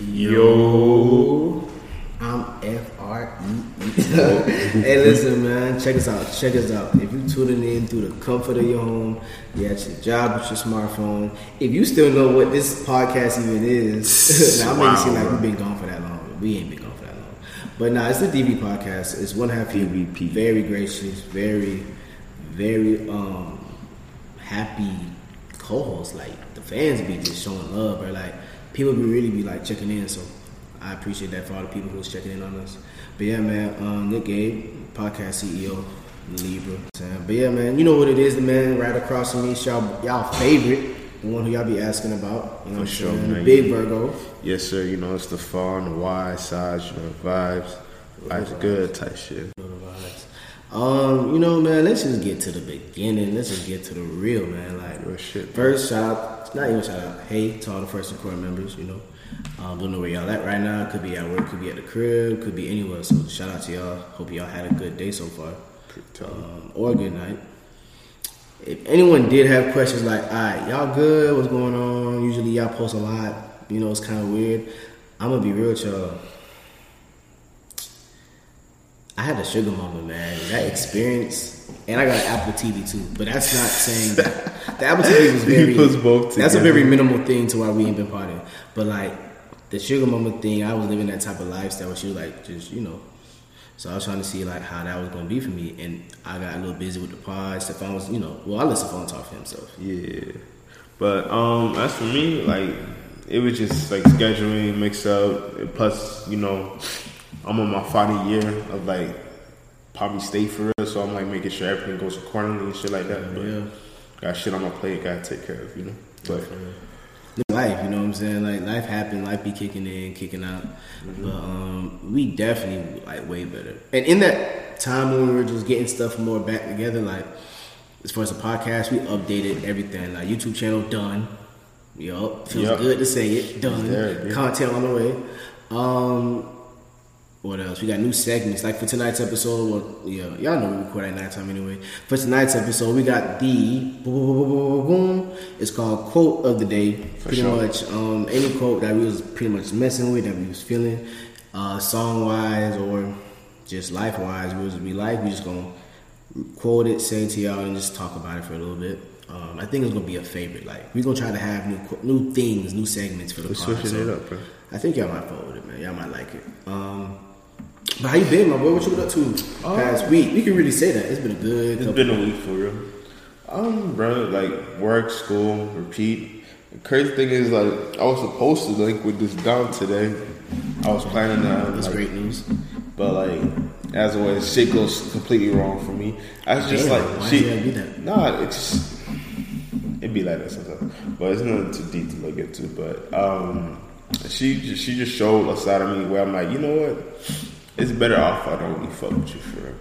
Yo. I'm F R E E. Hey, listen, man. Check us out. Check us out. If you're tuning in through the comfort of your home, you at your job with your smartphone. If you still know what this podcast even is, now I make it seem like we've been gone for that long. but We ain't been gone for that long. But nah, it's the DB podcast. It's one half. DVP. Very gracious. Very, very um happy co-host. Like the fans be just showing love, or like people be really be like checking in. So I appreciate that for all the people who's checking in on us. But yeah, man, um, Nick Gabe, podcast CEO, Libra. But yeah, man, you know what it is, the man right across from me, y'all, y'all favorite, the one who y'all be asking about. You know, For sure, saying? The. Big Virgo. Yes, sir. You know, it's the fall and the wide sides, you know, vibes. Life's good type shit. Know the vibes. Um, you know, man, let's just get to the beginning. Let's just get to the real, man. Like, Real shit. first shout out, not even shout out, hey to all the first and core members. You know, um, don't know where y'all at right now. Could be at work, could be at the crib, could be anywhere. So shout out to y'all. Hope y'all had a good day so far, um, or a good night. If anyone did have questions like, all right, y'all good? What's going on? Usually y'all post a lot. You know, it's kind of weird. I'm gonna be real with y'all. I had a sugar moment, man. That experience, and I got an Apple TV too. But that's not saying that the Apple TV was very. That's a very minimal thing to why we ain't been partying. But like the sugar mama thing, I was living that type of lifestyle where she was like, just you know. So I was trying to see like how that was gonna be for me, and I got a little busy with the pod. Stefan was, you know, well, I let Stefan talk for himself. Yeah. But um as for me, like it was just like scheduling, mix up, plus, you know, I'm on my final year of like probably stay for real, so I'm like making sure everything goes accordingly and shit like that. But Yeah. got shit on my plate, gotta take care of, you know. But life, you know what I'm saying? Like life happened, life be kicking in, kicking out. But um, we definitely like way better. And in that time when we were just getting stuff more back together, like as far as the podcast, we updated everything. Like YouTube channel done. Yup, feels Yup. good to say it. Done. there. Content on the way. Um, what else? We got new segments. Like for tonight's episode, well, yeah, y'all know we record at nighttime anyway. For tonight's episode, we got the boom. It's called quote of the day. pretty sure. much um, any quote that we was pretty much messing with, that we was feeling, uh, song wise or just life wise, we was be like, we just gonna quote it, say it to y'all, and just talk about it for a little bit. Um, I think it's gonna be a favorite. Like we're gonna try to have new new things, new segments for the We're pod. switching so it up, bro. I think y'all might fuck with it, man. Y'all might like it. Um, but how you been, my boy? What you been up to past week? We can really say that it's been a good. It's couple- been a week for real. Um, bro, like work, school, repeat. The crazy thing is, like, I was supposed to link with this Dom today. I was planning to. That's like, great news. But like, as always, shit goes completely wrong for me. I was just Damn, like, she, be that? nah, it's just, it be like that sometimes. But it's nothing too deep to look into. But um, she she just showed a side of me where I'm like, you know what? It's better off I don't really fuck with you forever.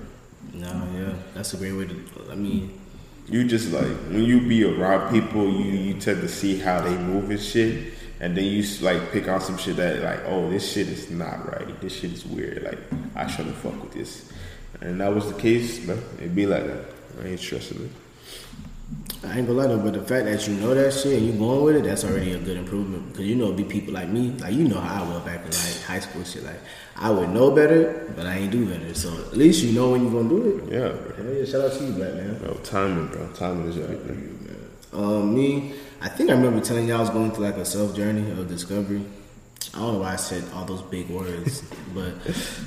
No, yeah, that's a great way to. I mean, You just like when you be around people, you you tend to see how they move and shit, and then you like pick on some shit that like, oh, this shit is not right. This shit is weird. Like I shouldn't fuck with this, and that was the case. But it be like that. I ain't stressing it. I ain't gonna lie though, but the fact that you know that shit and you going with it, that's already a good improvement. Because you know, be people like me, like you know how I was back in like high school shit. Like I would know better, but I ain't do better. So at least you know when you gonna do it. Yeah, bro. Hell yeah, shout out to you, black man. Bro, timing, bro. Timing is everything. Man. Um, me, I think I remember telling y'all I was going through like a self journey of discovery. I don't know why I said all those big words, but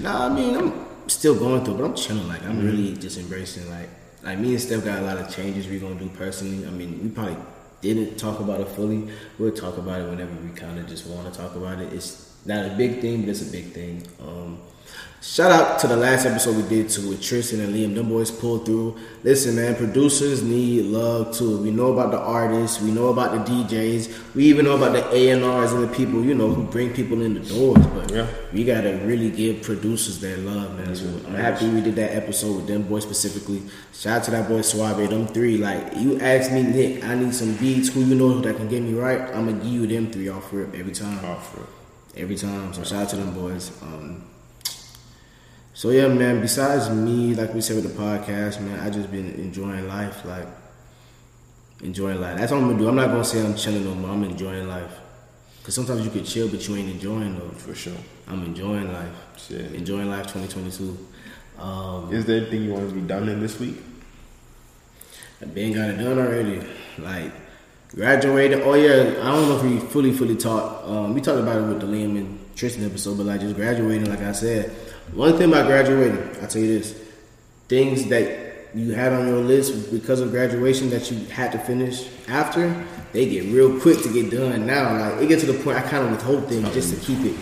nah, I mean I'm still going through, but I'm chilling. Like I'm really just embracing. Like like me and Steph got a lot of changes we're gonna do personally. I mean, we probably didn't talk about it fully. We'll talk about it whenever we kind of just want to talk about it. It's not a big thing, but it's a big thing. Um, Shout out to the last episode we did too with Tristan and Liam. Them boys pulled through. Listen, man, producers need love too. We know about the artists, we know about the DJs, we even know about the A&Rs and the people, you know, who bring people in the doors. But Yeah. we gotta really give producers their love, man. So I'm happy we did that episode with them boys specifically. Shout out to that boy Suave, them three. Like you ask me, Nick, I need some beats. Who you know that can get me right? I'm gonna give you them three off rip every time Off real. every time. So shout out to them boys. Um, so yeah, man. Besides me, like we said with the podcast, man, I just been enjoying life, like enjoying life. That's what I'm gonna do. I'm not gonna say I'm chilling no more. I'm enjoying life. Cause sometimes you could chill, but you ain't enjoying though. For sure. I'm enjoying life. Shit. Enjoying life 2022. Um, Is there anything you want to be done in this week? I been got it done already. Like graduated. Oh yeah, I don't know if we fully fully talked. Um, we talked about it with the Liam and Tristan episode, but like just graduating. Like I said, one thing about graduating, I tell you this: things that you had on your list because of graduation that you had to finish after, they get real quick to get done. Now, like it gets to the point I kind of withhold things just to keep it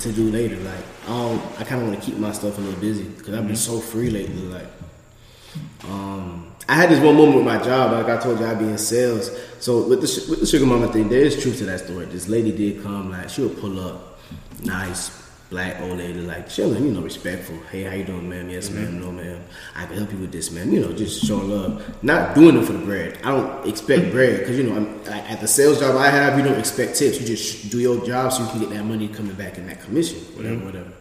to do later. Like um, I kind of want to keep my stuff a little busy because I've been so free lately. Like um, I had this one moment with my job. Like I told you, I'd be in sales. So with the with the sugar mama thing, there is truth to that story. This lady did come. Like she would pull up, nice black old lady, like chilling, you know, respectful. Hey, how you doing, ma'am? Yes, ma'am. Mm-hmm. No, ma'am. I can help you with this, ma'am. You know, just showing love, not doing it for the bread. I don't expect bread because you know, I'm, like, at the sales job I have, you don't expect tips. You just do your job so you can get that money coming back in that commission, whatever, mm-hmm. whatever.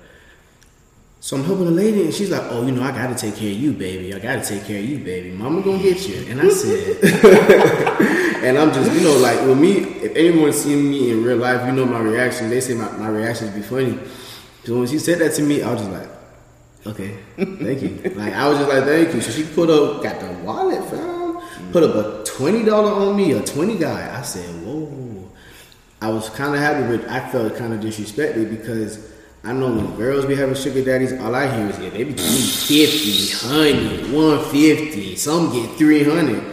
So I'm helping the lady, and she's like, "Oh, you know, I gotta take care of you, baby. I gotta take care of you, baby. Mama gonna get you." And I said, and I'm just, you know, like with me, if anyone seen me in real life, you know my reaction. They say my, my reactions be funny. So when she said that to me, I was just like, "Okay, thank you." like I was just like, "Thank you." So she put up, got the wallet, fam, put up a twenty dollar on me, a twenty guy. I said, "Whoa." I was kind of happy, but I felt kind of disrespected because I know when girls be having sugar daddies, all I hear is, yeah, they be getting 50, 100, 150, some get 300.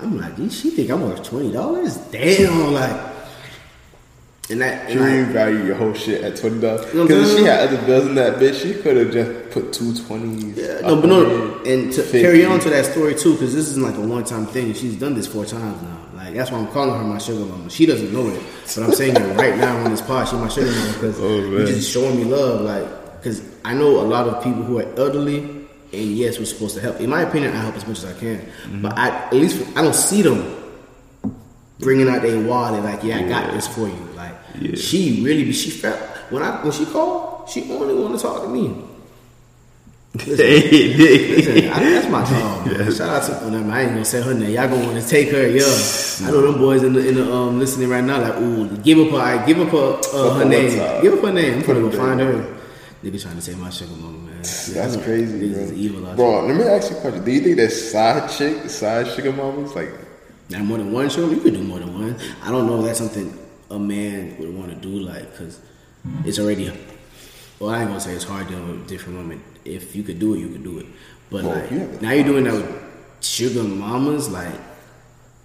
I'm like, "Gee, she think I'm worth $20? Damn, like, and that, She and value your whole shit at twenty dollars. You know Because if she had other bills in that bitch, she could have just put two twenties. Yeah, no, but no, and to carry on to that story too, because this isn't like a one-time thing. She's done this four times now. Like that's why I'm calling her my sugar mama. She doesn't know it, but I'm saying it right now on this pod. She's my sugar mama because Oh, you're just showing me love. Like, because I know a lot of people who are elderly, and yes, we're supposed to help. In my opinion, I help as much as I can, Mm-hmm. but I at least I don't see them bringing out their wallet like, yeah, I got this for you. Like, Yeah. she really, she felt when I when she called, she only want to talk to me. Listen, I, that's my dog. man. Shout out to well, I ain't gonna say her name. Y'all gonna want to take her. Yeah, I know them boys in the in the um listening right now. Like, ooh, give up her, I give up her uh, her name. Give up her name. I'm Put gonna go find her. Nigga trying to say my sugar mama, man. Yeah, That's crazy, bro. evil Bro, let me ask you a question. Do you think that side chick, side sugar mamas? Like, Now, more than one sugar, you could do more than one. I don't know if that's something a man would want to do, like, because it's already. Well, I ain't gonna say it's hard dealing with different women. If you could do it, you could do it. But Well, like yeah. now you're doing that with sugar mamas, like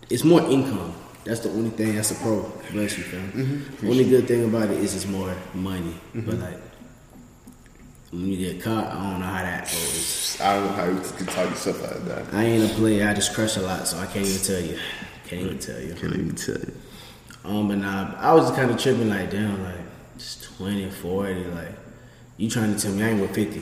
it's more income. That's the only thing. That's the pro. Bless you, fam. Mm-hmm. Only good thing about it is it's more money. But like when you get caught, I don't know how that goes. I don't know how you can talk yourself out of that. I ain't a player. I just crush a lot, so I can't even tell you. Can't even tell you. Can't even tell you. Um, but nah, I was kind of tripping like, damn, like it's 20, 40, like you trying to tell me I ain't worth 50.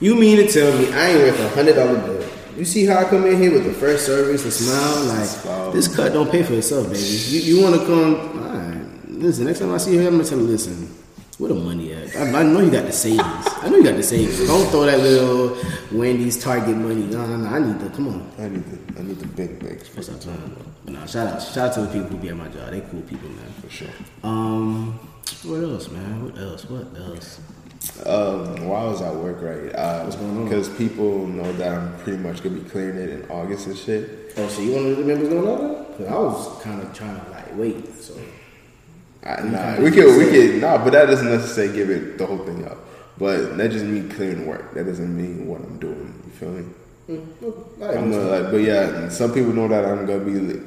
You mean to tell me I ain't worth a hundred dollar bill? You see how I come in here with the first service, the smile, like Wow. this cut don't pay for itself, baby. You, you want to come? All right, listen. Next time I see her, I'm gonna tell you, listen. Where the money at? I, I know you got the savings. I know you got the savings. Don't throw that little Wendy's Target money. No, no, no. I need the. Come on. I need the, I need the big things for What's up, time? But nah, shout out, shout out to the people who be at my job. They cool people, man. for sure. Um, what else, man? What else? What else? Um, while I was at work, right? Uh, What's going on? Because people know that I'm pretty much gonna be clearing it in August and shit. Oh, so you want to remember what's going on? Cause I was kind of trying to like wait. So I, nah, we could, we could, nah, but that doesn't necessarily give it the whole thing up. But that just mean clearing work. That doesn't mean what I'm doing. You feel me? I'm gonna like, but yeah, some people know that I'm gonna be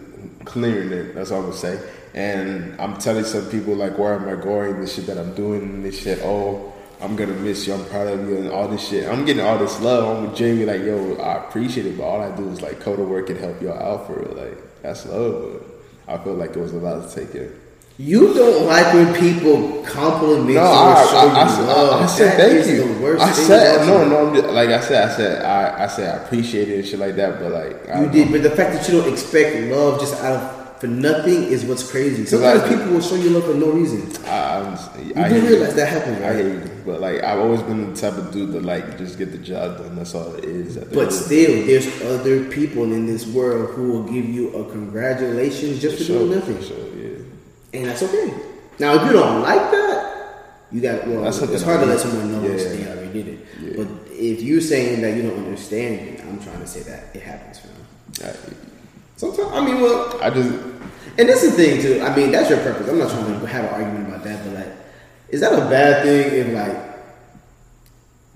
clearing it. That's all I'm gonna say. And I'm telling some people like, where am I going? The shit that I'm doing, this shit. Oh, I'm gonna miss you. I'm proud of you, and all this shit. I'm getting all this love. I'm with Jamie, like, yo, I appreciate it, but all I do is like go to work and help y'all out for real. Like, that's love. But I feel like it was a lot to take in. You don't like when people compliment you No, I, I, I, said- love. I said That thank you. I said no, no. I'm just, like I said, I said I, I said I appreciate it and shit like that. But like I You did, know. but the fact that you don't expect love just out of for nothing is what's crazy. Sometimes I- people will show you love for no reason. I, I'm, You I do realize that happens, I hate you, but like I've always been the type of dude that like just get the job done. That's all it is. But end of the still, there's other people in this world who will give you a congratulations just for day. doing Sure, nothing, sure, yeah. And that's okay. Now, if you don't like that, you got well. That's it's hard to let someone know yeah. they already did it. Yeah. But if you're saying that you don't understand it, I'm trying to say that it happens, fam. Sometimes, I mean, well, I just and this is the thing too. I mean, that's your purpose. I'm not trying to have an argument about that, but like, is that a bad thing if like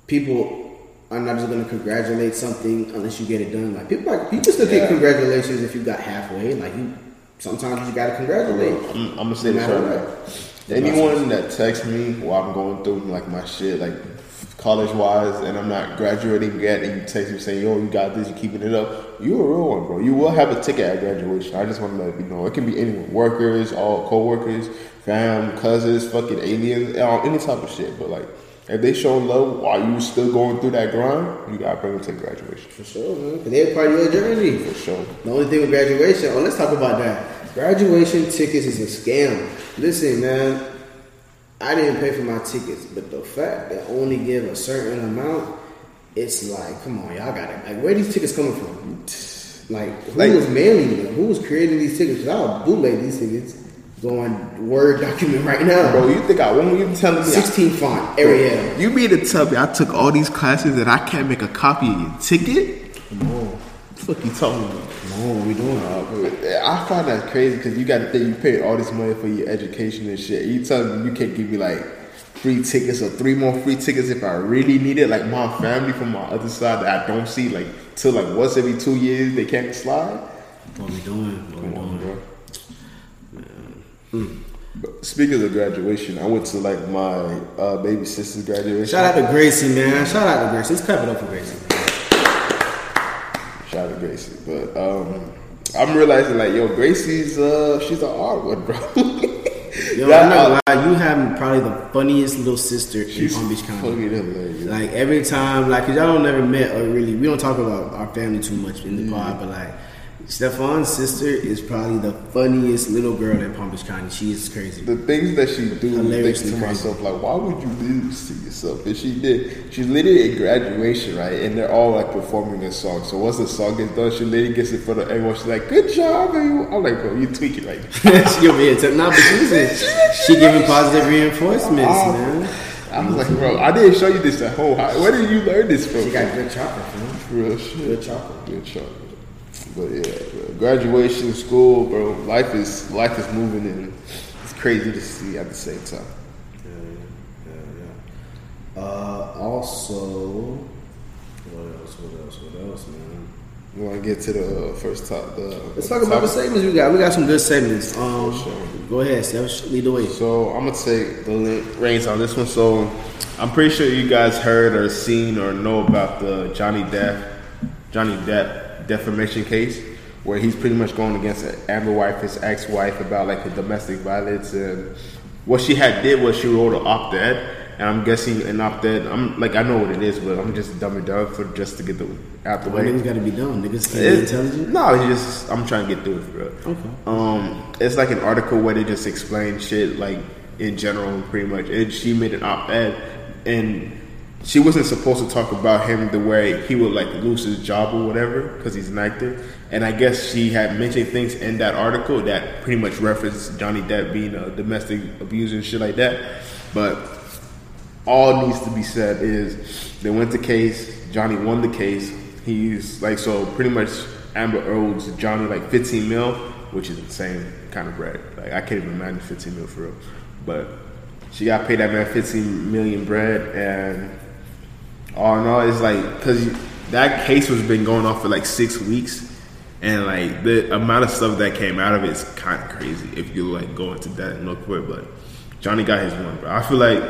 people are not just going to congratulate something unless you get it done? Like people, like people still Yeah. take congratulations if you got halfway. Like you, sometimes you got to congratulate. Mm, I'm, I'm gonna say No this right. Anyone that texts me while I'm going through like my shit, like college wise, and I'm not graduating yet, and you text me saying, "Yo, you got this, you keeping it up," you a real one, bro. You will have a ticket at graduation. I just want to let you know. It can be anyone, workers, all co-workers, fam, cousins, fucking aliens, all- any type of shit. But like, if they show love while you still going through that grind, you gotta bring them to graduation For sure, man. Because they're part of your journey. for sure. The only thing with graduation, oh, let's talk about that. Graduation tickets is a scam. Listen, man, I didn't pay for my tickets, but the fact that only give a certain amount, it's like, come on, y'all got it. Like, where these tickets coming from? Like, who Like- was mailing them? Who was creating these tickets? 'Cause I'll bootleg these tickets. Go on Word document right now. Bro, you think I when you telling me I- 16 font, Arial. You mean to tell me I took all these classes and I can't make a copy of your ticket? Come on. What the fuck you talking? Come on, what we doing? Uh, I find that crazy because you got to think you paid all this money for your education and shit. You telling me you can't give me like free tickets or three more free tickets if I really need it? Like my family from my other side that I don't see like till like once every two years they can't slide. What we doing? What we doing? But Speaking of graduation, I went to like my uh, baby sister's graduation. Shout out to Gracie, man. Shout out to Gracie. Let's clap it up for Gracie. Shout out to Gracie. But um, I'm realizing like, yo, Gracie's uh, she's an odd one, bro. Yo, That- I'm not gonna lie, you have probably the funniest little sister in Palm Beach County. Like every time, like, cause y'all don't never met or really, we don't talk about our family too much in the pod, but like, Stefan's sister is probably the funniest little girl in Palm Beach County. She is crazy. the things that she do, think Hilariously to crazy. myself like, why would you do this to yourself? And she did. She's literally at graduation, right? And they're all like performing a song. So once the song gets done, she literally gets in front of everyone. She's like, "Good job, everyone." I'm like, bro, you tweaking she over here, t- nah, but she listen, she giving positive reinforcements, Oh. man. I was like, bro, I didn't show you this at home. How, where did you learn this from? She got good chocolate, man. real shit. Good chocolate. Good chocolate. But yeah, bro. graduation, school, bro. Life is life is moving and it's crazy to see at the same time. Yeah, yeah, yeah. Uh, also, what else? What else? What else, man? You want to get to the uh, first top? The Let's talk about the segments we got. We got some good segments. Um, sure. go ahead, Steph. Lead the way. So I'm gonna take the reins on this one. So I'm pretty sure you guys heard or seen or know about the Johnny Depp, Johnny Depp defamation case, where he's pretty much going against Amber Wife, his ex-wife, about like the domestic violence and what she had did was she wrote an op-ed. And I'm guessing an op-ed. I'm like I know what it is, but I'm just dumbing down for just to get the out the Well, way. niggas got to be dumb. Niggas can't be intelligent. No, it's just I'm trying to get through it, bro. Okay. Um, it's like an article where they just explain shit like in general, pretty much. And she made an op-ed, and she wasn't supposed to talk about him the way he would like lose his job or whatever because he's an actor. And I guess she had mentioned things in that article that pretty much referenced Johnny Depp being a domestic abuser and shit like that. But all needs to be said is they went the case. Johnny won the case. He's like so pretty much Amber owes Johnny like 15 mil, which is insane kind of bread. Like I can't even imagine 15 mil for real. But she got paid that man 15 million bread, and all in all, it's like because that case was been going on for like six weeks, and like the amount of stuff that came out of it is kind of crazy if you like go into that and look for it. But Johnny got his one, bro. I feel like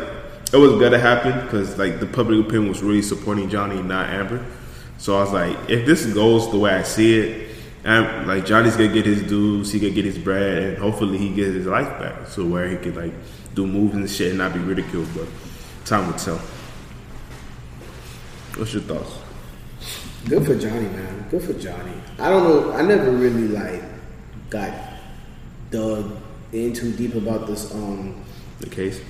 it was gonna happen because like the public opinion was really supporting Johnny, not Amber. So I was like, if this goes the way I see it, and like Johnny's gonna get his dues, he gonna get his bread, and hopefully he gets his life back. So where he could like do moves and shit and not be ridiculed. But time will tell. What's your thoughts? Good for Johnny, man. Good for Johnny. I don't know. I never really like got dug in too deep about this. Um, The case?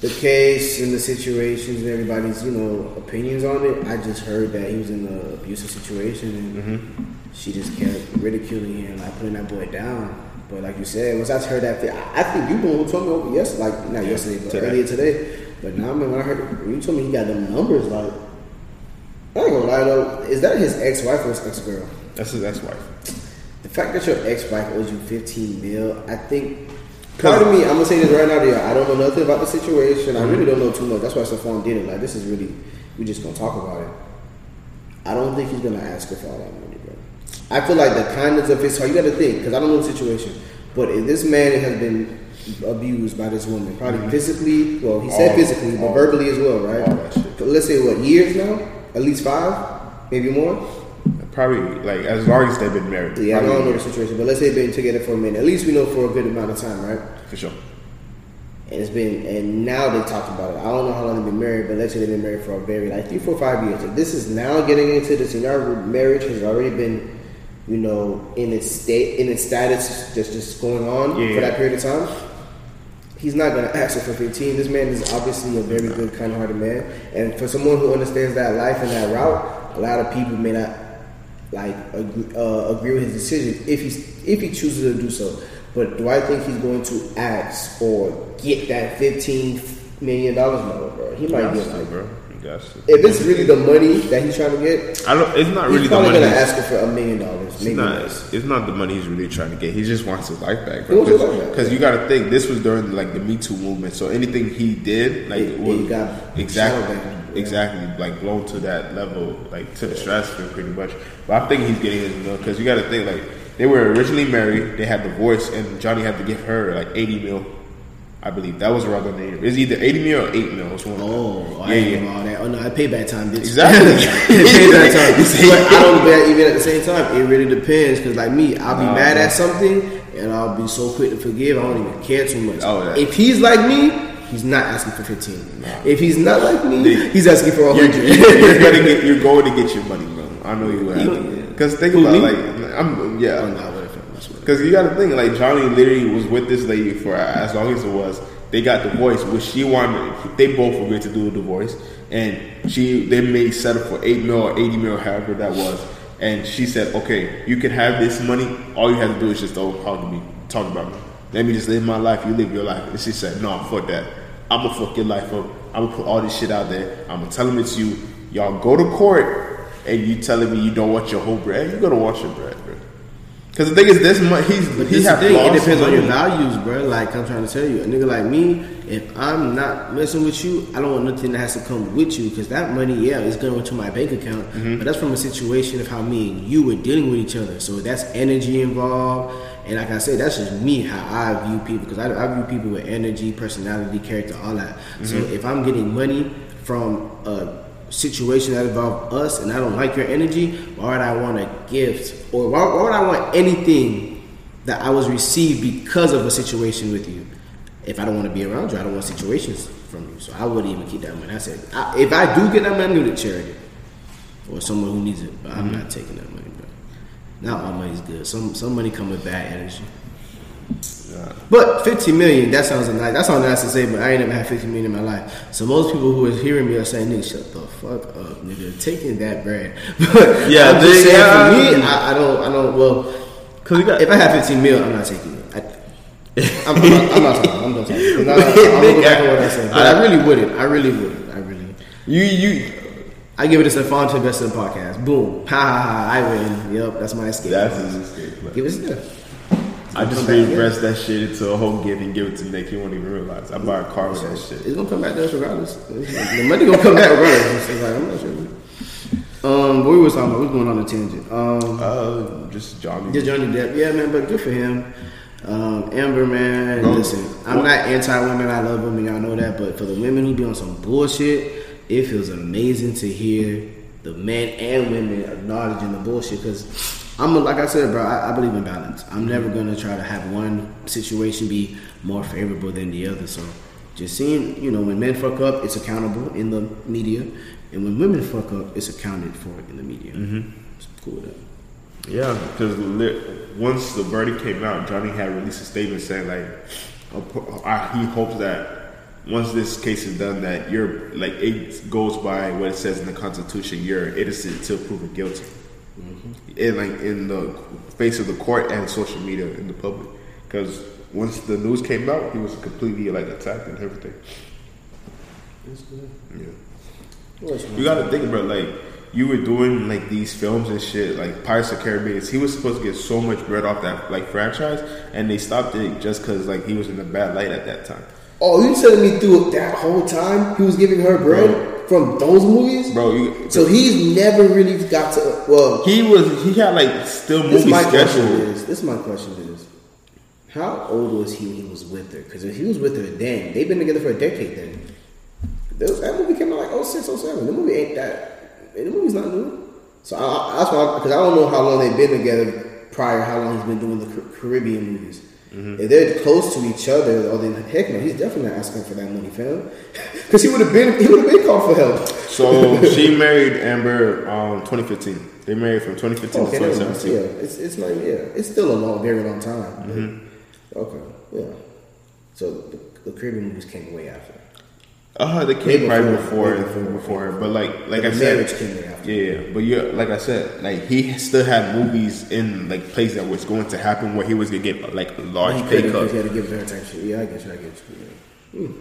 the case and the situations and everybody's you know opinions on it. I just heard that he was in an abusive situation and she just kept ridiculing him, like putting that boy down. But like you said, once I heard that, I think you the one told me over yes, like not yesterday, but today. earlier today. But now, man, when I heard when you told me he got them numbers, like I ain't gonna lie though, is that his ex-wife or his ex-girl? That's his ex-wife. The fact that your ex-wife owes you 15 mil, I think. Part of me, I'm gonna say this right now, to you. I don't know nothing about the situation. I really don't know too much. That's why Stephon did it. Like this is really, we just gonna talk about it. I don't think he's gonna ask her for all that money, bro. I feel like the kindness of his heart. You got to think, because I don't know the situation, but if this man has been abused by this woman, probably mm-hmm. physically. Well, he said All- physically, but all- verbally as well, right? all that shit. But let's say what years now? At least five, maybe more. Probably like as long as they've been married. Yeah, I don't know the situation, but let's say they've been together for a minute. At least we know for a good amount of time, right? for sure. And it's been, and now they talked about it. I don't know how long they've been married, but let's say they've been married for a very like three, four, five years. If this is now getting into this, and our marriage has already been, you know, in its state, in its status, just just going on Yeah. for that period of time. He's not gonna ask for fifteen. This man is obviously a very good, kind-hearted man, and for someone who understands that life and that route, a lot of people may not like agree, uh, agree with his decision if he's if he chooses to do so. But do I think he's going to ask or get that fifteen million dollars? No, bro. He might get to, like bro. If it's really the money that he's trying to get. I don't. It's not really the money. He's probably gonna ask for a million dollars, It's not. less. It's not the money he's really trying to get. He just wants his life back. He wants his life back. Because you got to think this was during like the Me Too movement. So anything he did, like, It- was got exactly, yeah. exactly, like blown to that level, like to the stratosphere, pretty much. But I think he's getting his mil because you got to think like they were originally married. They had divorced, and Johnny had to give her like eighty mil. I believe that was around the name. It's either eighty mil or eight mil. It's one. Oh, I yeah, ain't yeah. all that. Oh no, I pay back time, bitch. Exactly. pay back time. But I don't bet even at the same time. It really depends because like me, I'll be Nah, mad at something and I'll be so quick to forgive. I don't even care too much. Oh, yeah. If he's like me, he's not asking for fifteen. If he's not like me, he's asking for a you're, hundred. you're get, you're going to get your money, bro. I know you will. Because think Who, about me? like I'm yeah. Oh, nah, whatever. That's what- Because you got to think like Johnny literally was with this lady for as long as it was. They got divorced, which she wanted. They both agreed to do a divorce, and she they made settle for eight mil or eighty mil, however that was. And she said, "Okay, you can have this money. All you have to do is just don't talk to me, talk about me. Let me just live my life. You live your life." And she said, "No, fuck that. I'm gonna fuck your life up. I'm gonna put all this shit out there. I'm gonna tell them it's you. Y'all go to court, and you telling me you don't want your whole bread. You gonna want your bread, bro." Because the thing is, this money he's But he the thing, it depends on your values, bro. Like I'm trying to tell you, a nigga like me, if I'm not messing with you, I don't want nothing that has to come with you because that money, yeah, is going into my bank account, Mm-hmm. but that's from a situation of how me and you were dealing with each other. So that's energy involved, and like I said, that's just me how I view people because I, I view people with energy, personality, character, all that. So Mm-hmm. if I'm getting money from a situation that involves us and I don't like your energy, why would I want a gift or why, why would I want anything that I was received because of a situation with you? If I don't want to be around you, I don't want situations from you. So I wouldn't even keep that money. I said, I, if I do get that money, I'm gonna charity or someone who needs it. But I'm mm-hmm. not taking that money, bro. Not all money's good. Some some money come with bad energy. But 15 million, that sounds nice. That sounds nice to say, but I ain't never had 15 million in my life. So most people who are hearing me are saying, nigga, shut the fuck up, nigga. Taking that bread. But Yeah, I'm just saying yeah. for me, I, I don't, I don't, well, Cause got if I have 15 mil, I'm not taking it. I, I'm, I'm, not, I'm not talking. I'm not talking. I, I'm back on what I said. But I really wouldn't. I really wouldn't. I really. you you. I give it to Stephon to invest in the podcast. Boom. Ha ha ha. I win. Yep. That's my escape. That's his escape. plan. Give us that. I just reinvest that shit into a whole gift and give it to Nick. He won't even realize. I buy a car with that shit. It's gonna come back to us regardless. The money gonna come back regardless. It's like, I'm not sure. Um, what we was talking about? We was going on a tangent. Um, Uh, just Johnny. yeah, Johnny Depp. Yeah, man, but good for him. Um, Amber, man. Bro, listen, I'm what- not anti-women. I love women. Y'all know that. But for the women who be on some bullshit, it feels amazing to hear the men and women acknowledging the bullshit. Because I'm a, like I said, bro. I, I believe in balance. I'm never gonna try to have one situation be more favorable than the other. So just seeing, you know, when men fuck up, it's accountable in the media, and when women fuck up, it's accounted for in the media. Mm-hmm. It's cool with. Yeah, because once the verdict came out, Johnny had released a statement saying like, uh, he hopes that once this case is done, that you're like it goes by what it says in the Constitution, you're innocent until proven guilty. Mm-hmm. In like in the face of the court and social media in the public, because once the news came out, he was completely like attacked and everything. Yeah. What's You gotta think about like you were doing like these films and shit, like Pirates of the Caribbean. He was supposed to get so much bread off that like franchise, and they stopped it just because like he was in a bad light at that time. Oh, you telling me through that whole time he was giving her bread from those movies? Bro, you, So he's never really got to. Well, he was he had like still This movie my question is. This my question is. How old was he when he was with her? Because if he was with her then, they've been together for a decade. Then That- that movie came out like 06, 07. The movie ain't that. The movie's not new. So I, I, that's why because I don't know how long they've been together prior. How long he's been doing the Caribbean movies. If they're close to each other, or then heck no, he's definitely not asking for that money, fam. Because he would have been he would have been called for help. So she married Amber um 2015. They married from 2015 Okay, to 2017. yeah, it's it's like yeah, it's still a long, very long time. but- Okay, yeah. So the, the Caribbean movies came way after. Uh, they came right before- before before, before. but like like I said, marriage came after. Yeah, but yeah, like I said, like he still had movies in like places that was going to happen where he was gonna get like a large He pay couldn't cut. because he had to give her attention. Yeah, I get you. I get you. Yeah. Hmm.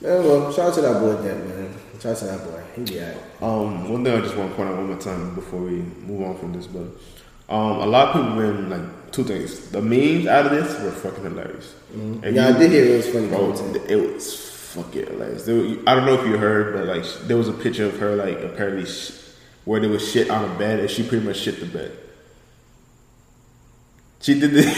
Man, well, shout out to that boy, that man. Shout out to that boy. He be alright. Um, one thing I just want to point out one more time before we move on from this, but um, a lot of people been like two things. The memes out of this were fucking hilarious. And Mm-hmm. Yeah, you- I did hear it was funny Bro, it was fucking hilarious. There, I don't know if you heard, but like there was a picture of her like apparently sh- where there was shit on a bed, and she pretty much shit the bed. She did this.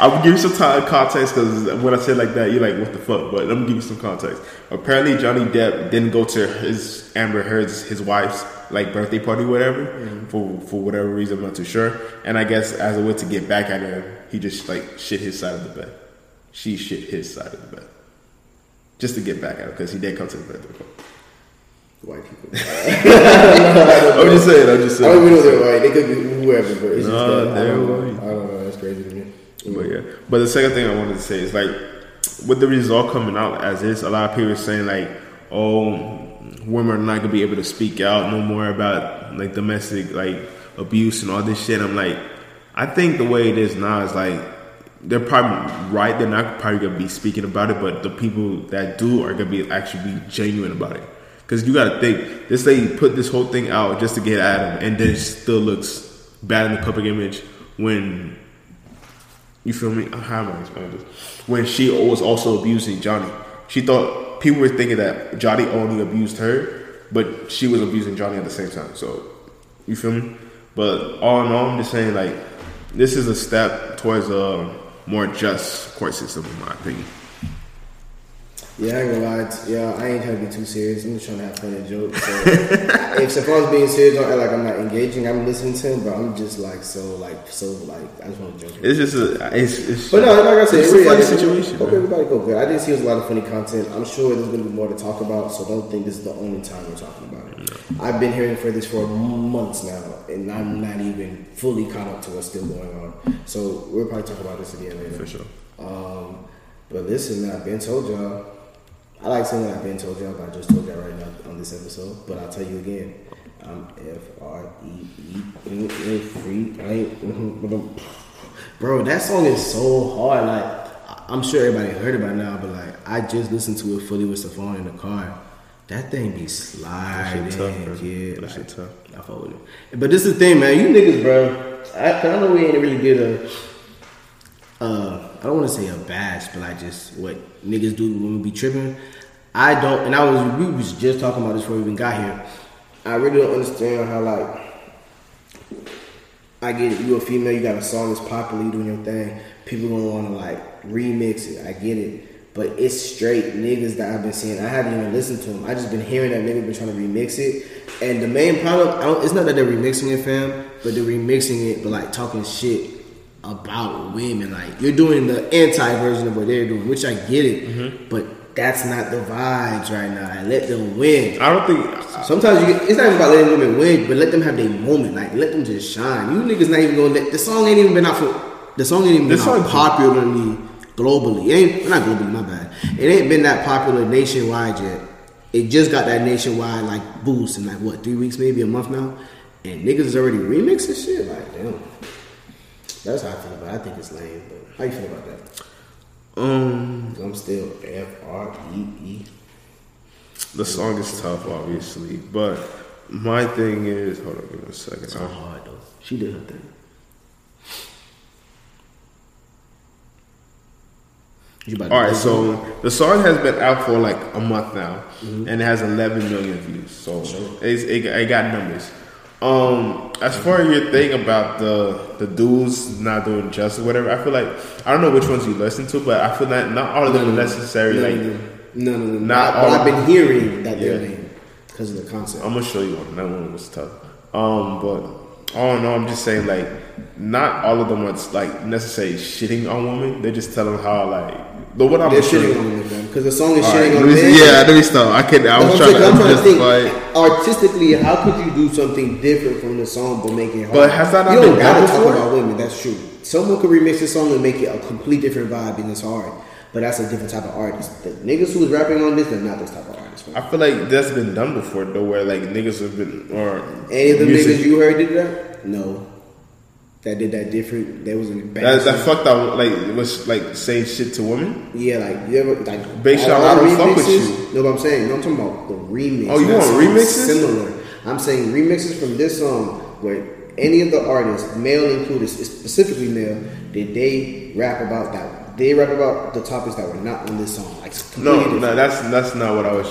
I will give you some time context because when I say like that, you're like, "What the fuck?" But let me give you some context. Apparently, Johnny Depp didn't go to his Amber Heard's his wife's like birthday party, whatever, mm-hmm. for for whatever reason. I'm not too sure. And I guess as a way to get back at her, he just like shit his side of the bed. She shit his side of the bed, just to get back at her because he did come to the birthday party. White people. I'm just saying. I'm just saying. I don't even know they're white. They could be whoever, but it's No, just that. They're know. white. I don't know. That's crazy to me. But yeah. But the second thing I wanted to say is like with the result coming out as is, a lot of people are saying like, oh, women are not gonna be able to speak out no more about like domestic like abuse and all this shit. I'm like, I think the way it is now is like they're probably right. They're not probably gonna be speaking about it, but the people that do are gonna be actually be genuine about it. Because you gotta think this lady put this whole thing out just to get at him, and then still looks bad in the public image when you feel me? How am I explaining this? When she was also abusing Johnny, she thought people were thinking that Johnny only abused her, but she was abusing Johnny at the same time. So, you feel me? But all in all, I'm just saying like this is a step towards a more just court system, in my opinion. Yeah, I ain't gonna lie. t- Yeah, I ain't trying to be too serious. I'm just trying to have fun and joke. So if Stefan's being serious, don't act like I'm not engaging. I'm listening to him, but I'm just like so, like so, like I just want to joke. It's just a it's, it's But no, like I said, it's really, a funny situation. Hope everybody go good. I did see a lot of funny content. I'm sure there's going to be more to talk about. So don't think this is the only time we're talking about it. I've been hearing for this for months now, and I'm not even fully caught up to what's still going on. So we'll probably talk about this again later. For sure. Um, but listen, man, I've been told y'all. I like saying I've been told y'all, but I just told y'all right now on this episode. But I'll tell you again. I'm F R E E free. I ain't. mhm, but I'm- Bro, that song is so hard. Like I'm sure everybody heard it by now, but like I just listened to it fully with Stephon in the car. That thing be sliding, That shit tough, bro. yeah. That like, shit tough. I fuck with it. But this is the thing, man. You niggas, bro. I, I know we ain't really did a. Uh, I don't want to say a bash, but like just what niggas do when we be tripping. I don't, and I was we was just talking about this before we even got here. I really don't understand how like I get it. You a female, you got a song that's popular, you doing your thing. People gonna want to like remix it. I get it, but it's straight niggas that I've been seeing. I haven't even listened to them. I just been hearing that niggas been trying to remix it. And the main problem, I don't, it's not that they're remixing it, fam, but they're remixing it, but like talking shit about women. Like you're doing the anti version of what they're doing, which I get it, mm-hmm. but that's not the vibes right now. I let them win. I don't think Sometimes you get, it's not even about letting women win, but let them have their moment. Like let them just shine. You niggas not even gonna let the song ain't even been out for the song ain't even The been song- popularly globally. It ain't not globally, my bad. It ain't been that popular nationwide yet. It just got that nationwide like boost in like what three weeks, maybe a month now, and niggas is already remixing shit. Like damn. That's how I feel about. it. I think it's lame. But how you feel about that? Um, I'm still F R E E. the song is tough, obviously, but my thing is, hold on, give me a second. It's hard though. She did her thing. You about to All right, so the song has been out for like a month now, and it has 11 million views. So it's, it, it got numbers. Um, as far as your thing about the the dudes not doing justice, whatever, I feel like I don't know which ones you listen to, but I feel that not all of them are necessary. no, like no, no, no, no. Not all- I've been hearing that they're Yeah. because of the concept. I'm gonna show you one. That one was tough. Um, but I don't know. I'm just saying like not all of them are like necessarily shitting on women. They're just telling how like the what I'm They're sure- shitting on them. Because the song is All shitting right, on let me men. see- yeah, let me stop. I can. I was trying to I'm, trying to think it. artistically, how could you do something different from the song but make it hard? But has that not you don't gotta talk before? about women. That's true. Someone could remix this song and make it a complete different vibe, and it's hard. But that's a different type of artist. The niggas who's rapping on this, they're not this type of artist. man. I feel like that's been done before though, where like niggas have been or Any of the niggas you heard did that? No. That did that different. That was in the that, that fucked up like was like saying shit to women. Yeah, like you ever like Big a Sean, lot I of don't fuck with remixes- No, but I'm saying no, I'm talking about the remix. Oh, you want remixes? Similar. I'm saying remixes from this song where any of the artists, male included, specifically male, did they rap about that? They rap about the topics that were not on this song. Like No, no, that's that's not what I was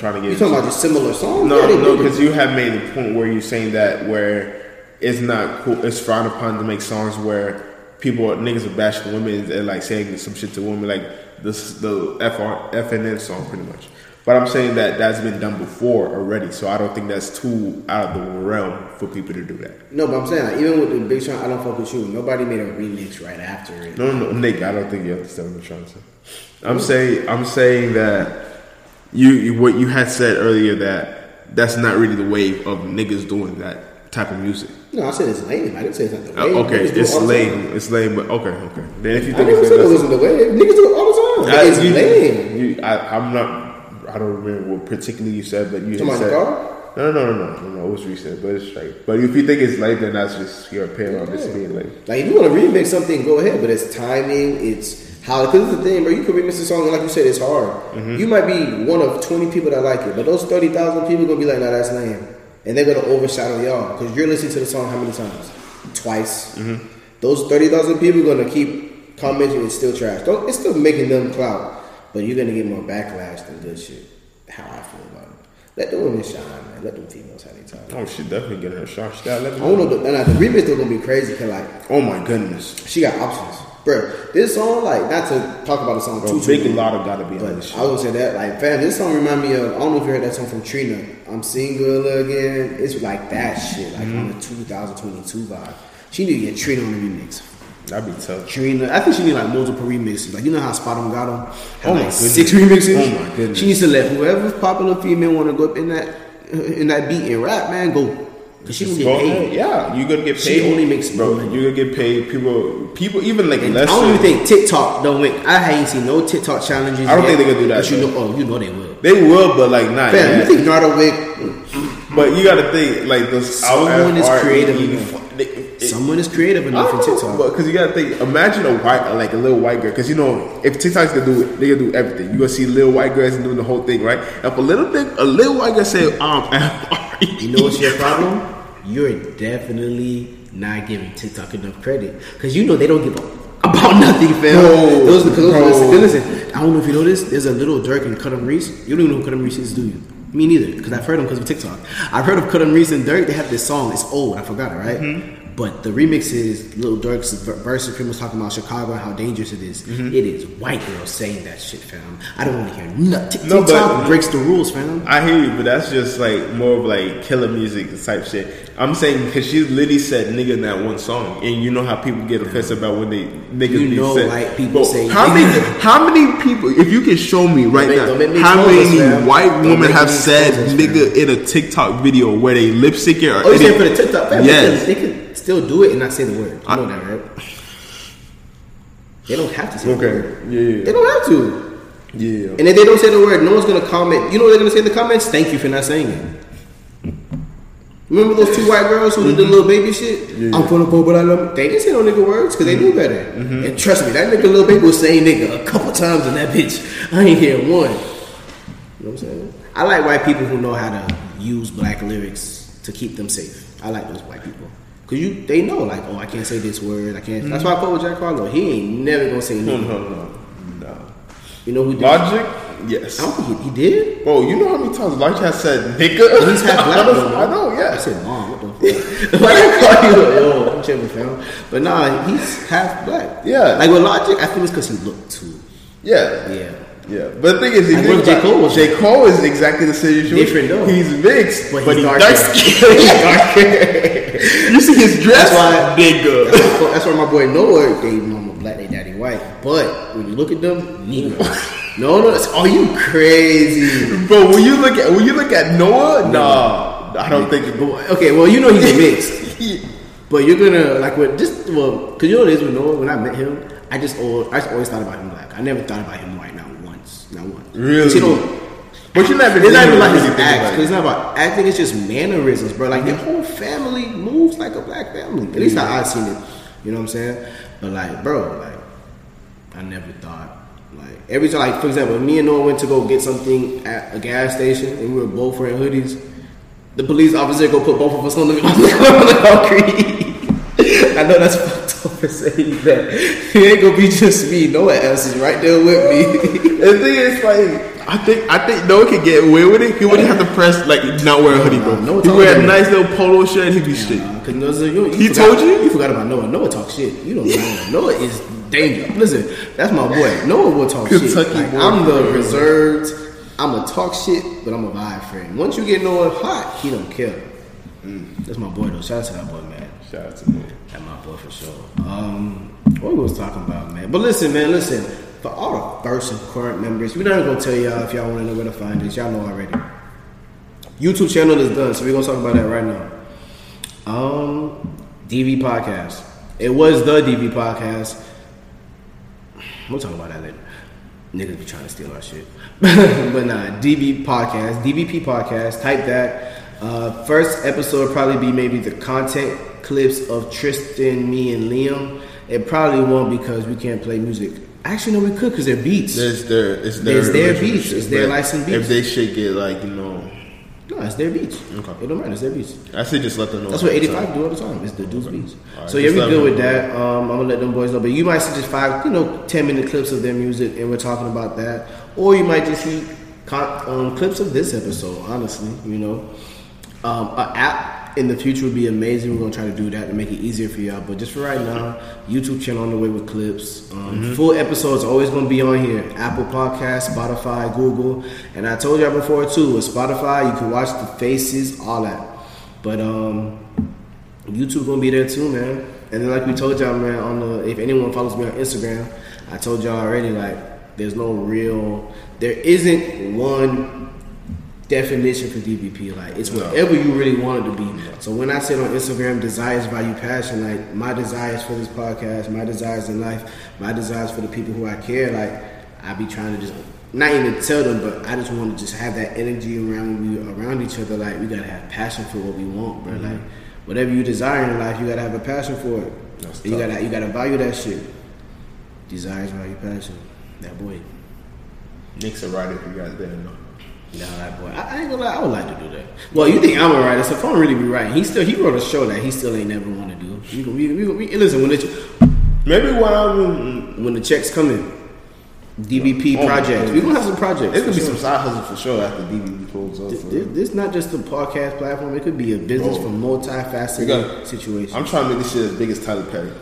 trying to get. You talking about just similar songs? No, Yeah, no, because you have made the point where you're saying that where it's not cool, it's frowned upon to make songs where people niggas are bashing women and like saying some shit to women, like this the FR, FNN song pretty much. But I'm saying that that's been done before already, so I don't think that's too out of the realm for people to do that. No, but I'm saying like, even with the Big Sean, I don't fuck with you. Nobody made a remix right after it. No, no, Nick, I don't think you understand what I'm trying to say. I'm saying, I'm saying that you, you what you had said earlier that that's not really the wave of niggas doing that type of music. No, I said it's lame. I didn't say it's not the Uh, way. okay, Niggas do it it's lame. It's lame, but okay, okay. Then if you I think never it's said it wasn't the way. Niggas do it all the time. I- it's you, lame. you- I, I'm not. I don't remember what particularly you said, but you had said. car? No, no, no, no, no, no. It was recent, but it's straight. But if you think it's lame, then that's just your opinion on this being lame. Like if you want to remix something, go ahead. But it's timing. It's how. Because it's the thing, bro. You could remix a song, and like you said, it's hard. Mm-hmm. You might be one of twenty people that like it, but those thirty thousand people gonna be like, "Nah, that's lame," and they're gonna overshadow y'all because you're listening to the song how many times? Twice. Mm-hmm. Those thirty thousand people gonna keep commenting it's still trash. Don't. It's still making them clout, but you're gonna get more backlash than good shit. How I feel about it. Let the women shine, man. Let them females have their time. Oh, she definitely getting her shot. She got I 11 don't know. The, nah, the remix still gonna be crazy. Cause like Oh my goodness. she got options, bro. This song, like, not to talk about the song Bro, too, Big too Lotta gotta be on this shit. I would say that, like, fam, this song remind me of. I don't know if you heard that song from Trina. I'm single again. It's like that shit, like Mm-hmm. on the 2022 vibe. She need to get Trina on the remix. That'd be tough. Trina, I think she need like multiple remixes. Like you know how Spot on got them. Oh my goodness. six remixes. Oh my goodness. She needs to let whoever's popular female want to go up in that in that beat and rap, man, go. Cause she Just get paid. Yeah, you gonna get She paid. only makes bro. money. You gonna get paid. People, people, even like And. I don't even think TikTok don't win. I ain't seen no TikTok challenges. I don't yet, think they're gonna do that, But you know, oh, you know they will. they will, but like not Fam, you think Nardo Wick? But you gotta think like those. Someone is creative our- enough. they- it- Someone is creative enough in TikTok. But Because you gotta think, imagine a white, like a little white girl. Because you know, if TikTok's gonna do it, they gonna do everything. You gonna see little white girls doing the whole thing, right? If a little thing, a little white girl say, um, You know what's your problem? You're definitely not giving TikTok enough credit because you know they don't give a about nothing, fam. Bro, those, those, bro. listen, I don't know if you know this. There's a little Durk and Cutum Reese. You don't even know who Cutum Reese is, do you? Me neither, because I've heard them because of TikTok. I've heard of Cutum Reese and Durk. They have this song. It's old. I forgot it, right? Mm-hmm. But the remix is Little Durk's ver- verse. Pretty much talking about Chicago and how dangerous it is. Mm-hmm. It is white girls saying that shit, fam. I don't want to hear nothing. No, but- breaks the rules, fam. I hear you, but that's just like more of like killer music type shit. I'm saying because she literally said nigga in that one song, and you know how people get offensive about when they niggas You know said. white people say how many how many people? If you can show me right make- now, don't make me how expose us, many white Don't women have said us, nigga in a TikTok video where they lip syncing or Oh, you saying for the TikTok? Fam, Yes. they, they still do it and not say the word. You know that, right? They don't have to say the word. yeah, They don't have to. yeah. And if they don't say the word, no one's gonna comment. You know what they're gonna say in the comments? Thank you for not saying it. Remember those two white girls who did the mm-hmm. little baby shit? Yeah. I'm from the poor, but I love. 'em." They didn't say no nigga words because they knew mm-hmm. better. Mm-hmm. And trust me, that nigga little baby was saying nigga a couple times in that bitch. I ain't hear one. You know what I'm saying? I like white people who know how to use black lyrics to keep them safe. I like those white people. Cause you, they know like, oh, I can't say this word. I can't. That's why I mm-hmm. fuck with Jack Harlow. He ain't never gonna say No, no, no, no. You know who did? Logic, yes. I don't think he, he did. Bro, you know how many times Logic has said nigga? He's half black. I know. I know, I yeah. said mom. What the fuck? Why they call you? Yo, I'm tripping, fam. But nah, he's half black. Yeah. Like with Logic, I think it's because he looked too. Yeah. Yeah. Yeah, but the thing is, he I think think J. Cole was- J. Cole is exactly the same situation. Different, though. He's mixed, But but, he's he's dark. you see his dress, That's why- nigga. That's why my boy Noah, they mama black, they daddy white. But when you look at them, Negroes. no, no, that's, oh, you crazy. Bro, when you look at when you look at Noah, nah, I don't think. Okay, well, you know he's a mix. But you're gonna like what just well, cause you know what it is with Noah. When I met him, I just always, I just always thought about him black. I never thought about him white, not once, not once. Really? he don't- but you're not even. It's not even like his really thinking act. about Cause it's not about acting. It's just mannerisms, bro. Like their whole family moves like a black family. At least how I seen it. You know what I'm saying? But like, bro, like I never thought. Like every time, like for example, me and Noah went to go get something at a gas station, and we were both wearing hoodies. The police officer go put both of us on the on the concrete. I know that's fucked up for saying that. It ain't gonna be just me. Noah else is right there with me. The thing is, like, I think I think Noah could get away with it. He wouldn't have to press like not wear a hoodie, bro. Noah he wear a nice little polo shirt. He'd be straight. Because Noah, you, you He forgot- told you? You forgot about Noah. Noah talk shit. You don't know. Noah is dangerous. Listen, that's my boy. Noah will talk shit. Kentucky Like, boy. I'm the reserved. I'm a talk shit, but I'm a vibe friend. Once you get Noah hot, he don't care. That's my boy though. Shout out to that boy, man. Shout out to me. That's my boy for sure. Um, what we was talking about, man? But listen, man, listen. For all the first and current members, we're not gonna tell y'all if y'all want to know where to find us. Y'all know already. YouTube channel is done, so we're gonna talk about that right now. Um, DV podcast. It was the DV podcast. We'll talk about that later. Niggas be trying to steal our shit, but nah. DV podcast, DVP podcast. Type that. Uh, first episode probably be maybe the content clips of Tristan, me, and Liam. It probably won't because we can't play music. Actually, no, we could because they're beats. There's their it's their, It's their beats. It's their licensed beats. If they should get like you know, no, it's their beats. Okay. It don't matter. It's their beats. I say just let them know. That's what 85 do all the time. It's the dude's beats. Alright, so yeah, we good with that. Um, I'm gonna let them boys know. But you might see just five, you know, 10 minute clips of their music, and we're talking about that. Or you might just see con- um, clips of this episode. Honestly, you know, um, an app in the future would be amazing. We're gonna try to do that to make it easier for y'all. But just for right now, YouTube channel on the way with clips. Um, Full episodes always gonna be on here. Apple Podcast, Spotify, Google, and I told y'all before too. With Spotify, you can watch the faces, all that. But um, YouTube gonna be there too, man. And then like we told y'all, man, on the if anyone follows me on Instagram, I told y'all already, like, there's no real there isn't one definition for DVP. Like it's whatever you really want it to be. So when I said on Instagram, desires, value, passion, like my desires for this podcast, my desires in life, my desires for the people who I care, like I be trying to just not even tell them, but I just want to just have that energy around we around each other. Like we gotta have passion for what we want, bro. Mm-hmm. Like whatever you desire in life, you gotta have a passion for it. You gotta you gotta value that shit. Desires, value, passion. That boy. Nick's a writer. If you guys didn't know. That boy. I, I ain't gonna lie. I would like to do that. Well, you think I'm a writer? So I'm really be writing, he still he wrote a show that he still ain't never want to do. We, we, we, we, listen when the Maybe when when the checks come in, DVP oh, oh, projects. We gonna have some projects. it's gonna be sure. some side hustle for sure after DVP pulls off. This, for this, this not just a podcast platform. It could be a business Oh. from We multifaceted got- situation. I'm trying to make this shit as big as Tyler Perry.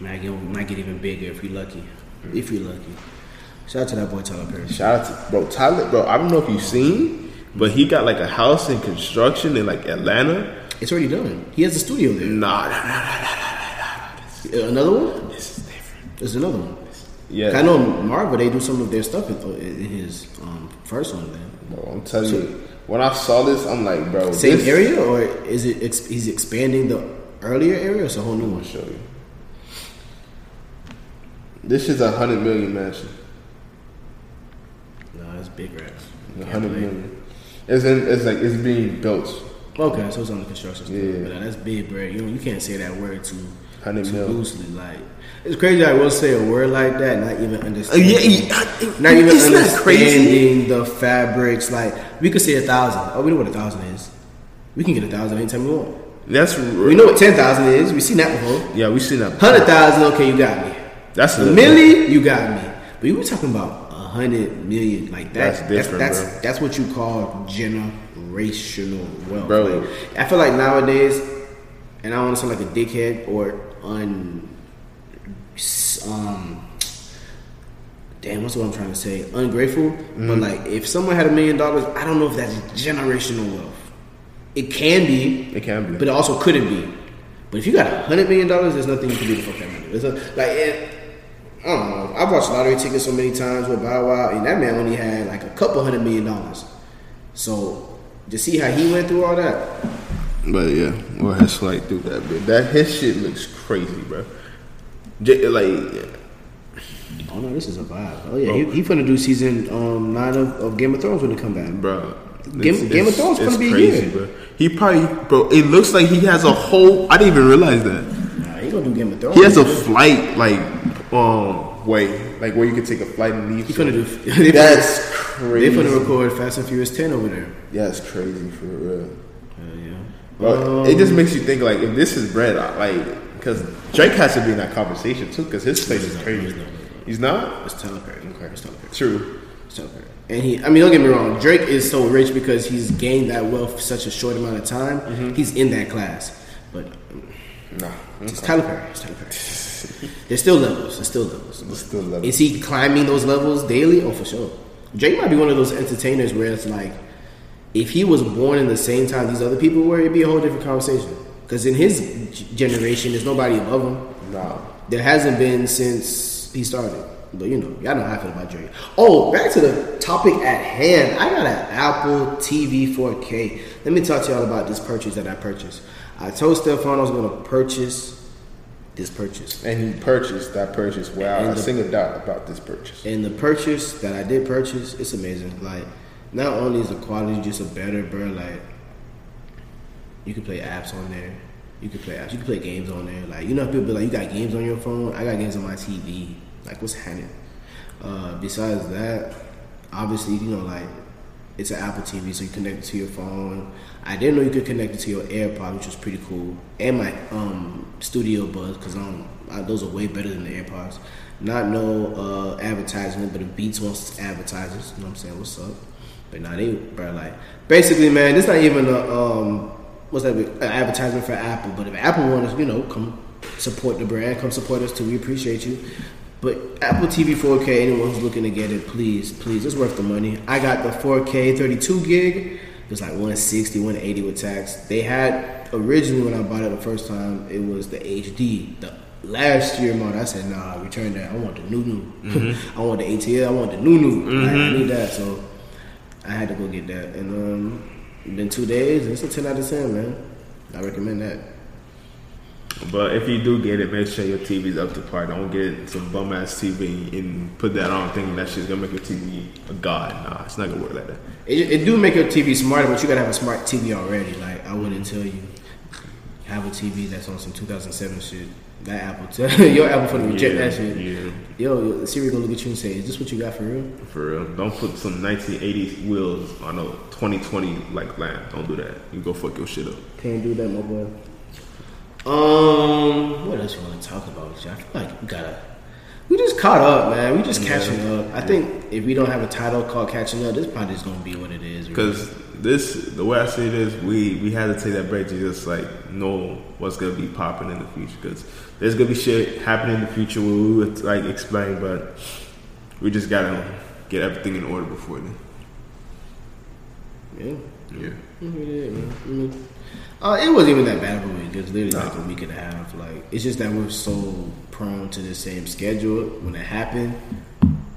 Might get, might get even bigger if you're lucky. If you're lucky. Shout out to that boy Tyler Perry. Shout out to bro Tyler, bro. I don't know if you've seen, but he got like a house in construction in like Atlanta. It's already done. He has a studio there. Nah, nah, nah, nah, nah, nah. Uh, Another one? This is different. There's another one. Yeah, I know Marvel. They do some of their stuff in, in his um, first one. Then Bro, I'm telling you, when I saw this, I'm like, bro, same this, area, or is it? Ex- he's expanding the earlier area. Or it's a whole new one. show you. This is a hundred million mansion. No, it's big racks. A Can't hundred believe it. million. It's in, it's like it's being built. Okay, so it's on the construction stuff. Yeah. But uh, that's big, bro. You know, you can't say that word too, 100 too mil. loosely. Like it's crazy. I will say a word like that, not even Uh, understanding. yeah, yeah, not even isn't that crazy? understanding the fabrics. Like we could say a thousand. Oh, we know what a thousand is. We can get a thousand anytime we want. That's We know what ten thousand is. We seen that before. Yeah, we seen that. Hundred thousand. Okay, you got me. That's A the milli, you got me. But you were talking about a hundred million, like that. That's different, that's, that's, that's what you call generational wealth, Bro. Like, I feel like nowadays, and I don't want to sound like a dickhead or un, um, damn, what's what I'm trying to say? Ungrateful. Mm-hmm. But like, if someone had a million dollars, I don't know if that's generational wealth. It can be, It can be. but it also couldn't be. But if you got a hundred million dollars, there's nothing you can do to fuck that money. There's a, like, it, I don't know. I've watched lottery tickets so many times with Bow Wow, and that man only had like a couple hundred million dollars. So to see how he went through all that, But yeah, we'll have slide through that bit. That his shit looks crazy, bro. J- like, oh no, this is a vibe. Oh yeah, he, he finna do season um, nine of, of Game of Thrones when it come back. bro. Game- Game of Thrones gonna be here. bro. He probably, bro. It looks like he has a whole. I didn't even realize that Nah, he gonna do Game of Thrones. he has a flight, like, um, way, like where you could take a flight and leave. Finna do. They That's finna, crazy. they finna record Fast and Furious ten over there. Yeah, it's crazy for real. Hell yeah. But Um, it just makes you think like if this is bread, like because Drake has to be in that conversation too because his place is crazy. He's not It's Tyler Perry. Okay, it's Tyler Perry. true. It's Tyler Perry. And he, I mean, don't get me wrong. Drake is so rich because he's gained that wealth for such a short amount of time. Mm-hmm. He's in that class, but Nah, it's Tyler Perry. It's Tyler Perry. There's still levels. There's still levels. There's still levels. Is he climbing those levels daily? Oh, for sure. Drake might be one of those entertainers where it's like, if he was born in the same time these other people were, it'd be a whole different conversation. Because in his generation, there's nobody above him. nah. There hasn't been since he started. But you know, y'all know how I feel about Drake. Oh, back to the topic at hand. I got an Apple TV 4K. Let me talk to y'all about this purchase that I purchased. I told Stefan I was going to purchase this purchase. And he purchased that purchase. Wow, And I the- singled out about this purchase. And the purchase that I did purchase, it's amazing. Like, not only is the quality just a better, bro, like, you can play apps on there. You can play apps. You can play games on there. Like, you know, people be like, you got games on your phone. I got games on my TV. Like, what's happening? Uh, besides that, obviously, you know, like, it's an Apple TV, so you connect it to your phone. I didn't know you could connect it to your AirPod, which was pretty cool, and my um, Studio Buds, because um, those are way better than the AirPods. Not no uh, advertisement, but if Beats wants advertisers, you know what I'm saying? What's up? But now they, bro, like, basically, man, this not even a um, what's that? An advertisement for Apple, but if Apple wants, you know, come support the brand, come support us too. We appreciate you. But Apple TV 4K, anyone who's looking to get it, please, please, it's worth the money. I got the 4K 32 gig. It was like 160, 180 with tax. They had originally when I bought it the first time, it was the HD. The last year model, I said, nah, return that. I want the new new. I want the ATL. I want the new new. Like, I need that. So I had to go get that. And um, been two days. And it's a 10 out of 10, man. I recommend that. But if you do get it, make sure your TV's up to par. Don't get some bum ass TV and put that on thinking that shit's gonna make your TV a god. Nah, it's not gonna work like that. It, it do make your TV smarter, but you gotta have a smart TV already. Like I wouldn't tell you have a TV that's on some 2007 shit. That Apple, t- your Apple finna reject that shit. Yeah, Yo, yo, Siri gonna look at you and say, "Is this what you got for real?" for real. Don't put some 1980s wheels on a 2020 like lamp. Don't do that. You go fuck your shit up. Can't do that, my boy. Um, what else you want to talk about? I feel like we gotta. We just caught up, man. We just catching up. I think if we don't have a title called "Catching Up," this probably is gonna be what it is. really. Because this, the way I see it is, we we had to take that break to just like know what's gonna be popping in the future. Because there's gonna be shit happening in the future where we would like explain, but we just gotta get everything in order before then. yeah. Yeah. It is, man. I mean, uh, it wasn't even that bad of a week. It was literally like a week and a half. Like it's just that we're so prone to the same schedule. When it happened,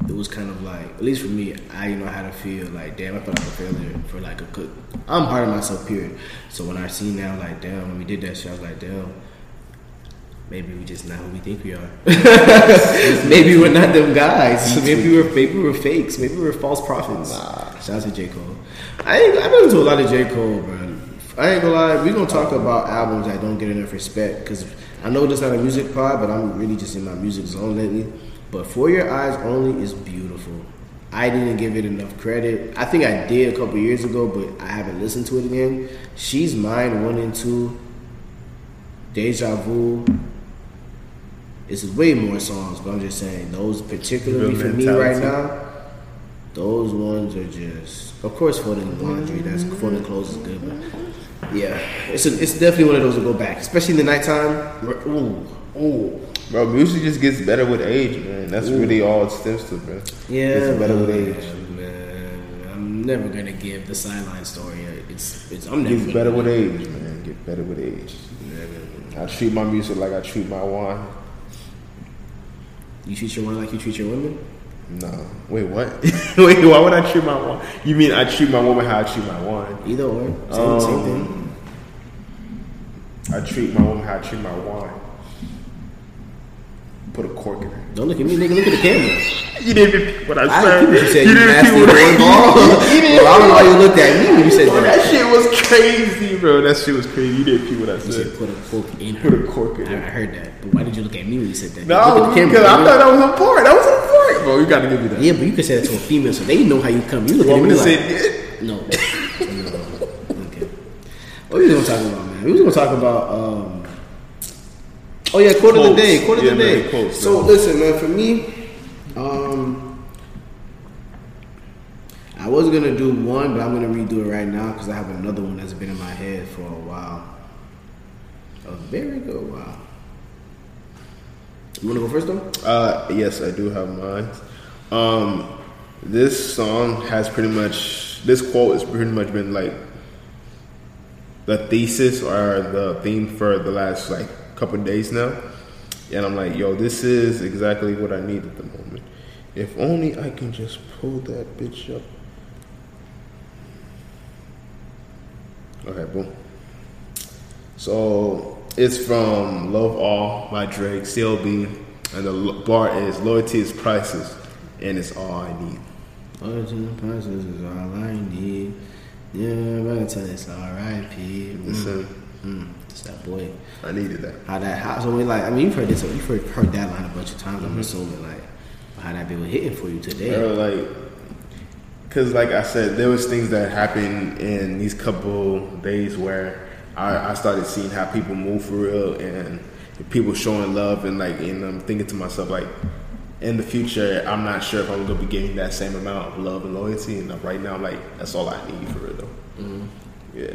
it was kind of like, at least for me, I didn't know how to feel. Like, damn, I felt like a failure for like a good. I'm hard on myself, period. So when I see now, like, damn, when we did that shit, I was like, damn. Maybe we just not who we think we are. maybe we're not them guys. Maybe we're maybe we're fakes. Maybe we're false prophets. Shout out to J Cole. I I've been to a lot of J Cole, bro. I ain't gonna lie. We gonna talk about albums that don't get enough respect because I know this not a music pod, but I'm really just in my music zone lately. But 4 Your Eyez Only is beautiful. I didn't give it enough credit. I think I did a couple years ago, but I haven't listened to it again. She's Mine one and two. Deja Vu. This is way more songs, but I'm just saying those particularly for me right now. Those ones are just, of course, folding laundry. That's folding clothes is good, but yeah, it's a, it's definitely one of those to go back, especially in the nighttime. Ooh, ooh, Bro, music just gets better with age, man. That's really all it stems to, man. yeah, Gets better with age. Man, I'm never gonna give the sideline story. It's, it's I'm never Gets better with age, man. Get better with age. I treat my music like I treat my wine. You treat your wine like you treat your women. No. Wait, what? Wait, why would I treat my wine? You mean I treat my woman how I treat my wine? Either or, same, same Um, thing. I treat my woman how I treat my wine. Put a cork in her. Don't look at me, nigga. Look at the camera. You didn't repeat what I I said. didn't you said. You, didn't nasty repeat what I- cornball. well, I don't know why you looked at me when you said that. that shit was crazy, bro. That shit was crazy. You didn't repeat what I You said. said put a cork in her. Put a cork in I, I heard that, but why did you look at me when you said that? No, look at the camera. because I thought that was important. That was important, bro. You gotta give me that. Yeah, but you can say that to a female, so they know how you come. You look You at me to like, say no. Okay. What we was gonna talk about, man? We was gonna talk about. um Oh yeah, quote of the day. Quote of the man, day. quotes, so man. listen, man. For me, um, I was gonna do one, but I'm gonna redo it right now because I have another one that's been in my head for a while, a very good while. You wanna go first though? Uh, yes, I do have mine. Um, this song has pretty much this quote has pretty much been like the thesis or the theme for the last like couple days now, and I'm like, yo, this is exactly what I need at the moment. If only I can just pull that bitch up. Okay, boom. So it's from Love All by Drake, CLB, and the bar is Loyalty is Priceless, and it's all I need. Origin prices is all I need. Yeah, I'm by the time it's R.I.P. Mm, Listen, mm, it's that boy. I needed that. How that? How so? We like. I mean, you've heard this. You've heard, heard that line a bunch of times. I'm assuming like how that been hitting for you today. Bro, like, cause like I said, there was things that happened in these couple days where I, I started seeing how people move for real and people showing love and like, and I'm thinking to myself like, in the future, I'm not sure if I'm gonna be getting that same amount of love and loyalty. And right now, I'm like, that's all I need for real though. Yeah,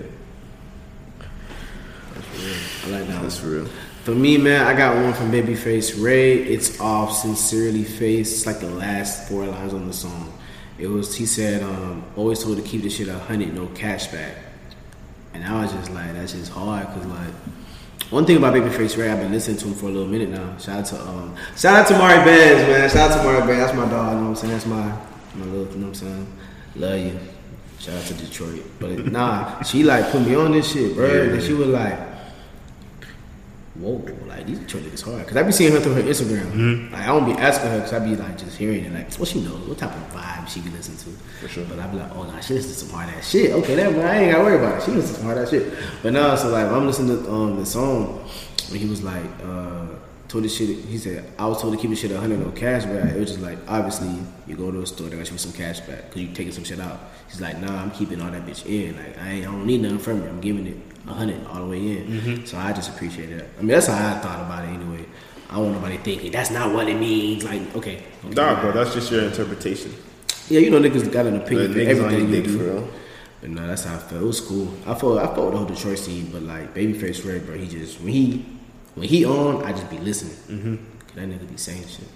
That's real. I like that. that's for real. For me, man, I got one from Babyface Ray. It's off sincerely face. It's like the last four lines on the song. It was he said, um, "Always told to keep this shit a hundred, no cashback." And I was just like, that's just hard because like. One thing about Babyface Ray, I've been listening to him for a little minute now. Shout out to um, shout out to Mari Benz, man. Shout out to Mari Benz. That's my dog. You know what I'm saying? That's my my little. You know what I'm saying? Love you. Shout out to Detroit. But nah, she like put me on this shit, bro. Yeah. And she was like, whoa, like these Detroit niggas hard. Cause I be seeing her through her Instagram. Like I don't be asking her cause I be like just hearing it, like what she knows, what type of vibe she can listen to. For sure. But I be like, oh nah, she listens to some hard ass shit. Okay, that I ain't gotta worry about it. She listens to some hard ass shit. But nah, so like I'm listening to um the song when he was like, uh told this shit he said, I was told to keep the shit a hundred no cash back. It was just like obviously you go to a store, they got you some cash back because you taking some shit out. He's like, nah, I'm keeping all that bitch in. Like I ain't I don't need nothing from you. I'm giving it a hundred all the way in. So I just appreciate that. I mean that's how I thought about it anyway. I don't want nobody thinking that's not what it means. Like, okay. okay Nah, bro, that's just your interpretation. yeah, you know niggas got an opinion niggas everything you do. for real. But no, that's how I felt. It was cool. I felt I felt the whole Detroit scene, but like Babyface Ray, bro, he just when he when he on, I just be listening. Mm-hmm. That nigga be saying shit.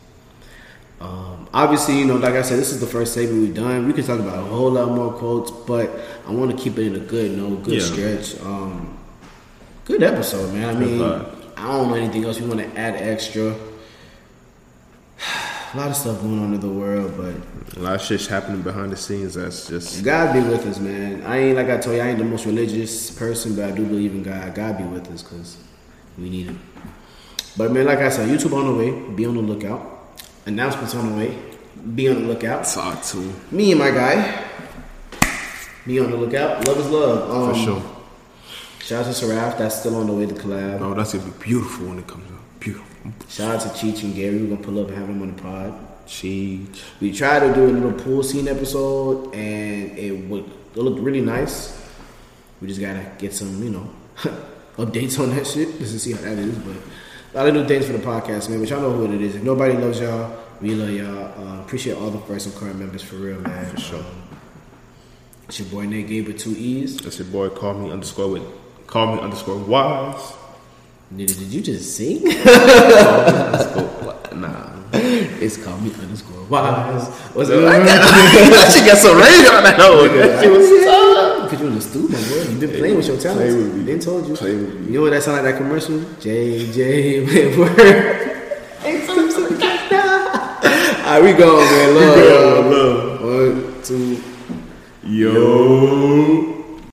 Um, obviously, you know, like I said, this is the first segment we've done. We could talk about a whole lot more quotes, but I want to keep it in a good note, good Yeah. stretch. Um, good episode, man. I mean. I don't know anything else we want to add extra. A lot of stuff going on in the world, but A lot of shit's happening behind the scenes. That's just God be with us, man. I ain't like I told you, I ain't the most religious person, but I do believe in God. God be with us, cause we need Him. But man, like I said, YouTube on the way. Be on the lookout. Announcements on the way. Be on the lookout. talk to Me and my guy. Be on the lookout. Love is love. Um, for sure. Shout out to Seraph, that's still on the way to collab. Oh, that's gonna be beautiful when it comes out. Beautiful. Shout out to Cheech and Gary. We're gonna pull up and have them on the pod. Cheech. We tried to do a little pool scene episode, and it would it looked really nice. We just gotta get some, you know, updates on that shit just to see how that is. But a lot of new things for the podcast, man. But y'all know who it is. If nobody loves y'all, we love y'all. Uh, appreciate all the first and current members for real, man. For sure. it's your boy Nate Gabe with two E's. That's your boy. Call me underscore with. Call me underscore wise. Nigga, did you just sing? Nah. it's called me underscore wise. What's No, up? I that shit got so rated on that hoe. She was Because you in the stew, my boy. You've been playing with your talent. Play with me. Then told you. Play with me. You know what that sound like that commercial? JJ Whitworth. Alright, we going, man. Love. Love. One, two. Yo.